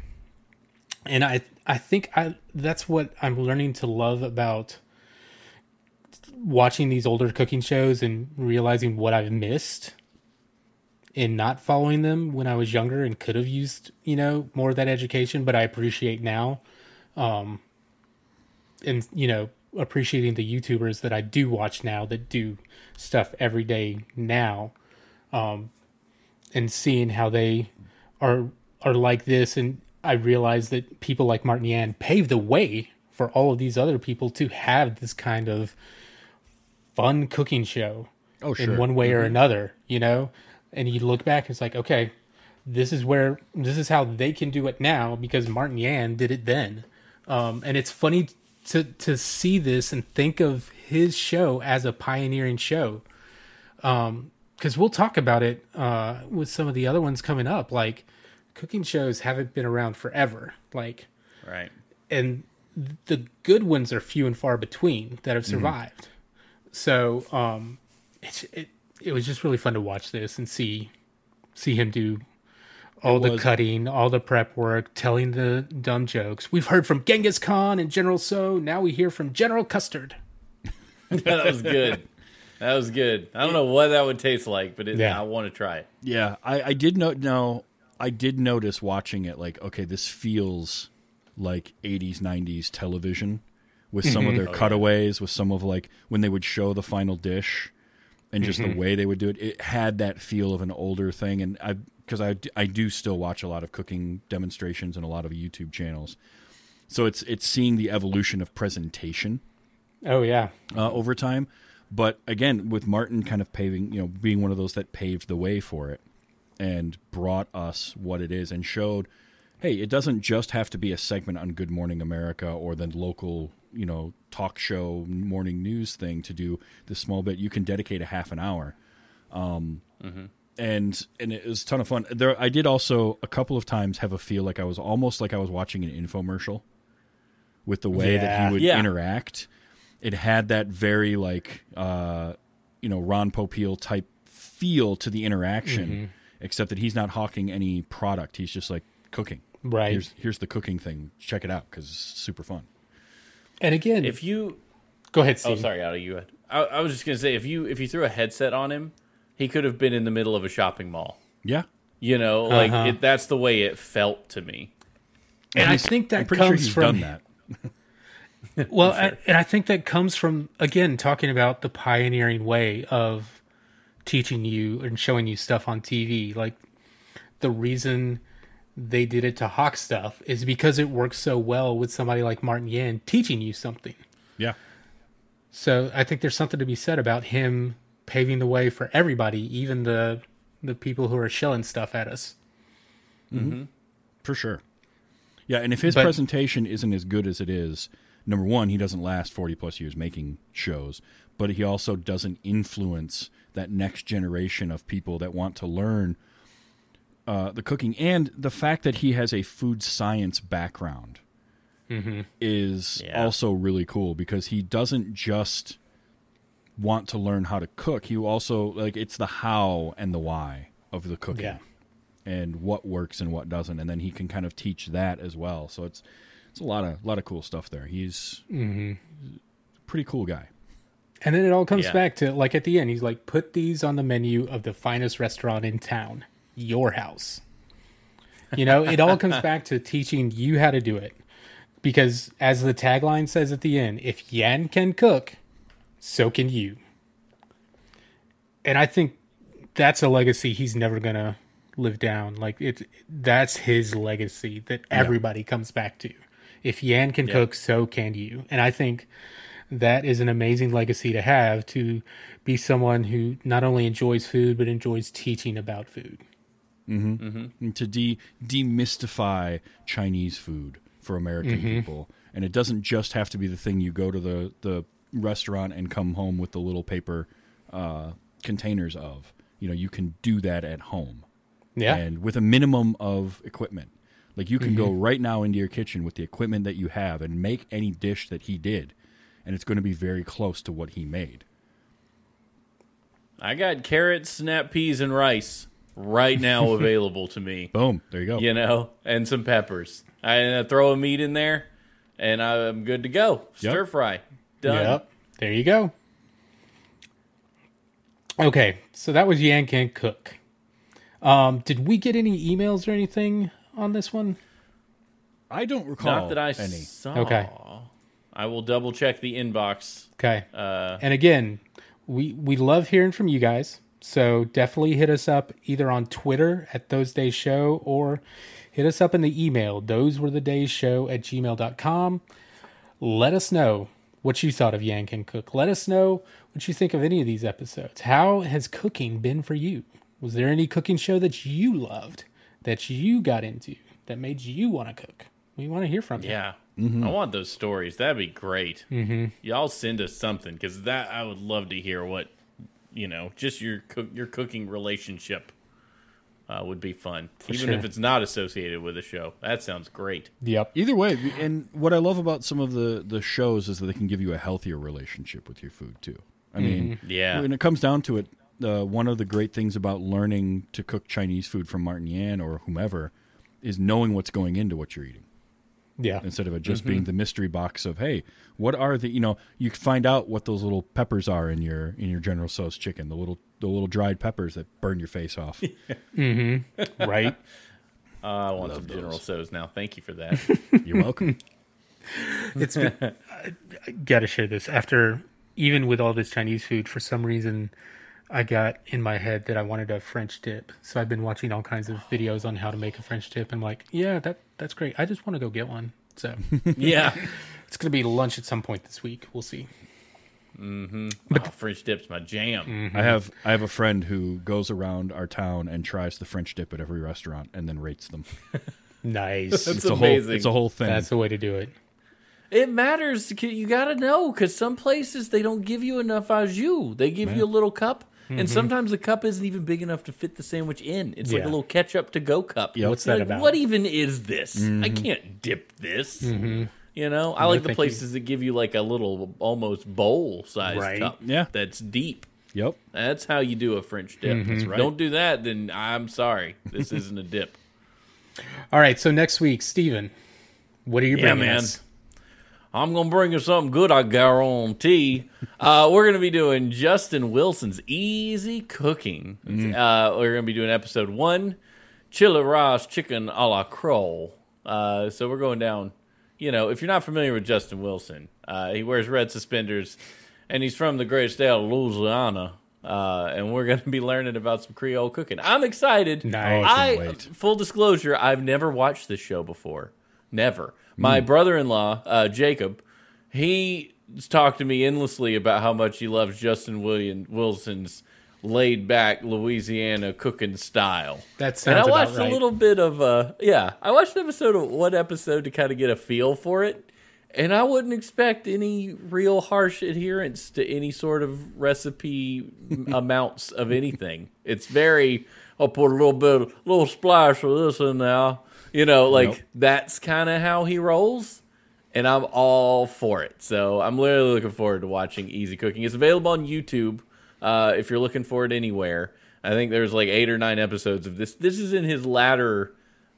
[SPEAKER 3] and I I think I that's what I'm learning to love about watching these older cooking shows and realizing what I've missed in not following them when I was younger and could have used you know more of that education, but I appreciate now, um, and you know appreciating the YouTubers that I do watch now that do stuff every day now, um, and seeing how they are are like this and I realize that people like Martin Yan paved the way for all of these other people to have this kind of fun cooking show
[SPEAKER 2] Oh, sure.
[SPEAKER 3] in one way or another, you know? And you look back, it's like, okay, this is where this is how they can do it now because Martin Yan did it then. Um, and it's funny to to see this and think of his show as a pioneering show. Um, because we'll talk about it uh, with some of the other ones coming up. Like cooking shows haven't been around forever. Like
[SPEAKER 1] Right.
[SPEAKER 3] and the good ones are few and far between that
[SPEAKER 2] Mm-hmm.
[SPEAKER 3] have survived. So um, it's it it was just really fun to watch this and see see him do all the
[SPEAKER 2] was-
[SPEAKER 3] cutting, all the prep work, telling the dumb jokes. We've heard from Genghis Khan and General Tso. Now we hear from General Custard. [LAUGHS]
[SPEAKER 1] that was good. That was good. I don't know what that would taste like, but it,
[SPEAKER 3] Yeah.
[SPEAKER 1] I want to try it.
[SPEAKER 2] Yeah, I, I did know. I did notice watching it. Like, okay, this feels like '80s, '90s television with some of mm-hmm. their oh, cutaways, with some of like when they would show the final dish, and just the way they would do it. It had that feel of an older thing, and I because I I do still watch a lot of cooking demonstrations and a lot of YouTube channels, so it's it's seeing the evolution of presentation
[SPEAKER 3] Oh yeah,
[SPEAKER 2] uh, over time. But again, with Martin kind of paving, you know, being one of those that paved the way for it and brought us what it is and showed, hey, it doesn't just have to be a segment on Good Morning America or the local, you know, talk show morning news thing to do this small bit. You can dedicate a half an hour. Um, And and it was a ton of fun. There, I did also a couple of times have a feel like I was almost like I was watching an infomercial with the way that he would
[SPEAKER 1] Yeah.
[SPEAKER 2] interact. It had that very like uh, you know Ron Popeil type feel to the interaction, except that he's not hawking any product. He's just like cooking.
[SPEAKER 3] Right.
[SPEAKER 2] Here's here's the cooking thing. Check it out because it's super fun.
[SPEAKER 3] And again,
[SPEAKER 1] If you,
[SPEAKER 3] go ahead.
[SPEAKER 1] oh sorry, out of you. I, I was just gonna say if you if you threw a headset on him, he could have been in the middle of a shopping mall.
[SPEAKER 2] Yeah.
[SPEAKER 1] You know, like
[SPEAKER 3] Uh-huh.
[SPEAKER 1] it, that's the way it felt to me.
[SPEAKER 3] And I think that
[SPEAKER 2] I'm pretty sure
[SPEAKER 3] comes
[SPEAKER 2] he's
[SPEAKER 3] from
[SPEAKER 2] done that. [LAUGHS]
[SPEAKER 3] Well, [LAUGHS] I, and I think that comes from again talking about the pioneering way of teaching you and showing you stuff on TV. Like the reason they did it to hawk stuff is because it works so well with somebody like Martin Yan teaching you something.
[SPEAKER 2] Yeah.
[SPEAKER 3] So I think there's something to be said about him paving the way for everybody, even the the people who are shelling stuff at us. Mm-hmm. Mm-hmm.
[SPEAKER 2] For sure. Yeah, and if his
[SPEAKER 3] But-
[SPEAKER 2] presentation isn't as good as it is, number one, he doesn't last 40 plus years making shows, but he also doesn't influence that next generation of people that want to learn uh, the cooking. And the fact that he has a food science background is
[SPEAKER 1] Yeah.
[SPEAKER 2] also really cool because he doesn't just want to learn how to cook. He also, like, it's the how and the why of the cooking
[SPEAKER 3] Yeah.
[SPEAKER 2] and what works and what doesn't, and then he can kind of teach that as well. So it's it's a lot of lot of cool stuff there. He's a pretty cool guy.
[SPEAKER 3] And then it all comes
[SPEAKER 1] Yeah.
[SPEAKER 3] back to like at the end, he's like, put these on the menu of the finest restaurant in town, your house. You know, it all comes [LAUGHS] back to teaching you how to do it. Because as the tagline says at the end, if Yan can cook, so can you. And I think that's a legacy he's never gonna live down. Like it that's his legacy that everybody comes back to. If Yan can cook, so can you. And I think that is an amazing legacy to have to be someone who not only enjoys food but enjoys teaching about food.
[SPEAKER 2] And to de demystify Chinese food for American mm-hmm. people. And it doesn't just have to be the thing you go to the the restaurant and come home with the little paper uh, containers of. You know, you can do that at home.
[SPEAKER 3] Yeah.
[SPEAKER 2] And with a minimum of equipment. Like you can go right now into your kitchen with the equipment that you have and make any dish that he did, and it's going to be very close to what he made.
[SPEAKER 1] I got carrots, snap peas, and rice right now [LAUGHS] available to me.
[SPEAKER 2] Boom, there you go.
[SPEAKER 1] You know, and some peppers. I uh, throw a meat in there, and I'm good to go.
[SPEAKER 2] Yep.
[SPEAKER 1] Stir fry, done.
[SPEAKER 3] Yep. There you go. Okay, so that was Yan Can Cook. Um, did we get any emails or anything on this one?
[SPEAKER 2] I don't recall
[SPEAKER 1] Not that I
[SPEAKER 2] any.
[SPEAKER 1] saw.
[SPEAKER 3] Okay.
[SPEAKER 1] I will double check the inbox.
[SPEAKER 3] Okay.
[SPEAKER 1] Uh,
[SPEAKER 3] and again, we we love hearing from you guys. So definitely hit us up either on Twitter at those days show or hit us up in the email, those were the days show at gmail.com. Let us know what you thought of Yan Can Cook. Let us know what you think of any of these episodes. How has cooking been for you? Was there any cooking show that you loved, that you got into, that made you want to cook? We want to hear from you.
[SPEAKER 1] yeah. I want those stories. That'd be great. Mm-hmm. Y'all send us something because that I would love to hear what you know. Just your cook, your cooking relationship uh, would be fun, even
[SPEAKER 3] sure.
[SPEAKER 1] if it's not associated with a show. That sounds great.
[SPEAKER 3] Yep.
[SPEAKER 2] Either way, and what I love about some of the the shows is that they can give you a healthier relationship with your food too. I mean,
[SPEAKER 1] Yeah.
[SPEAKER 2] when it comes down to it, uh, one of the great things about learning to cook Chinese food from Martin Yan or whomever is knowing what's going into what you're eating
[SPEAKER 3] Yeah.
[SPEAKER 2] instead of it just being the mystery box of hey, what are the you know you find out what those little peppers are in your in your General Tso's chicken, the little the little dried peppers that burn your face off. [LAUGHS]
[SPEAKER 3] right.
[SPEAKER 1] Uh, [LAUGHS] I want some General Tso's now. Thank you for that. [LAUGHS]
[SPEAKER 2] you're welcome.
[SPEAKER 3] it's been, I, I gotta share this after even with all this chinese food for some reason i got in my head that i wanted a french dip so i've been watching all kinds of videos on how to make a french dip and I'm like yeah that that's great i just want to go get one so [LAUGHS]
[SPEAKER 1] yeah. [LAUGHS]
[SPEAKER 3] it's gonna be lunch at some point this week we'll see mm-hmm
[SPEAKER 1] oh French dip's my jam.
[SPEAKER 2] I have I have a friend who goes around our town and tries the French dip at every restaurant and then rates them. [LAUGHS]
[SPEAKER 3] nice
[SPEAKER 1] That's
[SPEAKER 2] it's a
[SPEAKER 1] amazing.
[SPEAKER 2] whole it's a whole thing.
[SPEAKER 3] that's the way to do it
[SPEAKER 1] It matters. You got to know because some places they don't give you enough au jus. They give you a little cup, and mm-hmm. sometimes the cup isn't even big enough to fit the sandwich in. It's like a little ketchup to go cup.
[SPEAKER 2] Yep.
[SPEAKER 3] What's
[SPEAKER 1] You're
[SPEAKER 3] that
[SPEAKER 1] like,
[SPEAKER 3] about?
[SPEAKER 1] What even is this? I mm-hmm. can't dip this. Mm-hmm. You know, I like the
[SPEAKER 3] thank you.
[SPEAKER 1] places that give you like a little almost bowl sized
[SPEAKER 3] Right.
[SPEAKER 1] cup.
[SPEAKER 2] Yeah.
[SPEAKER 1] that's deep.
[SPEAKER 2] yep.
[SPEAKER 1] That's how you do a French dip.
[SPEAKER 2] right.
[SPEAKER 1] Don't do that, then I'm sorry. This isn't a dip. [LAUGHS]
[SPEAKER 3] all right so next week Stephen what are you
[SPEAKER 1] Yeah,
[SPEAKER 3] bringing
[SPEAKER 1] man.
[SPEAKER 3] us
[SPEAKER 1] I'm gonna bring you something good. I guarantee. uh, we're gonna be doing Justin Wilson's Easy Cooking. Uh, we're gonna be doing episode one, chili rice chicken a la Creole. Uh, so we're going down. You know, if you're not familiar with Justin Wilson, uh, he wears red suspenders, and he's from the great state of Louisiana. Uh, and we're going to be learning about some Creole cooking. I'm excited.
[SPEAKER 3] Nice.
[SPEAKER 2] I
[SPEAKER 1] I, full disclosure, I've never watched this show before. Never. My brother-in-law, uh, Jacob, he's talked to me endlessly about how much he loves Justin William Wilson's laid-back Louisiana cooking style.
[SPEAKER 3] That
[SPEAKER 1] And I watched
[SPEAKER 3] right.
[SPEAKER 1] a little bit of uh yeah, I watched an episode of one episode to kind of get a feel for it. And I wouldn't expect any real harsh adherence to any sort of recipe [LAUGHS] amounts of anything. It's very I'll put a little bit a little splash of this in there. You know, like
[SPEAKER 2] Nope.
[SPEAKER 1] that's kind of how he rolls. And I'm all for it. So I'm literally looking forward to watching Easy Cooking. It's available on YouTube uh, if you're looking for it anywhere. I think there's like eight or nine episodes of this. This is in his latter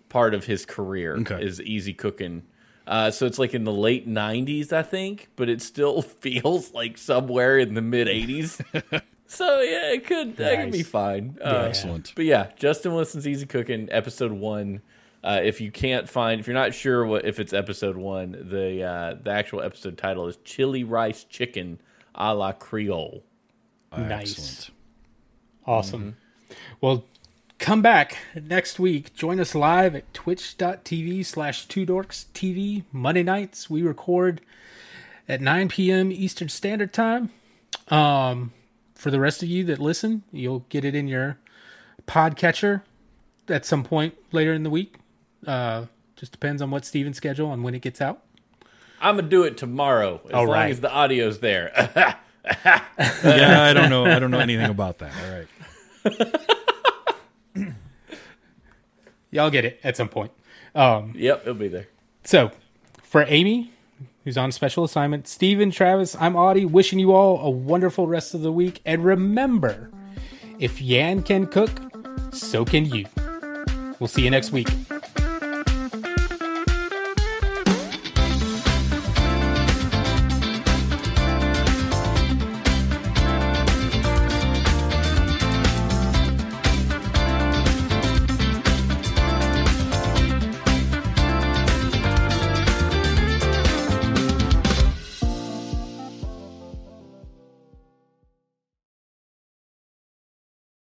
[SPEAKER 1] part of his career.
[SPEAKER 2] Okay.
[SPEAKER 1] Is Easy Cooking. Uh, so it's like in the late '90s, I think, but it still [LAUGHS] feels like somewhere in the mid '80s. [LAUGHS] so yeah, it could that could be
[SPEAKER 3] Nice.
[SPEAKER 1] fine. Uh,
[SPEAKER 2] Excellent.
[SPEAKER 1] but yeah, Justin Wilson's Easy Cooking, episode one. Uh, if you can't find, if you're not sure what if it's episode one, the uh, the actual episode title is Chili Rice Chicken a la Creole.
[SPEAKER 3] Nice.
[SPEAKER 2] Excellent.
[SPEAKER 3] Awesome. Well, come back next week. Join us live at twitch.tv slash two dorks TV. Monday nights, we record at 9 p.m. Eastern Standard Time. Um, for the rest of you that listen, you'll get it in your podcatcher at some point later in the week. Uh, just depends on what Stephen's schedule and when it gets out.
[SPEAKER 1] I'm gonna do it tomorrow as
[SPEAKER 3] All
[SPEAKER 1] long
[SPEAKER 3] right.
[SPEAKER 1] as the audio's there. [LAUGHS]
[SPEAKER 2] yeah, I don't know. I don't know anything about that. All right. [CLEARS THROAT]
[SPEAKER 3] Y'all get it at some point. Um,
[SPEAKER 1] yep, it'll be there.
[SPEAKER 3] So, for Amy, who's on special assignment, Stephen, Travis, I'm Audie, wishing you all a wonderful rest of the week. And remember, if Yan can cook, so can you. We'll see you next week.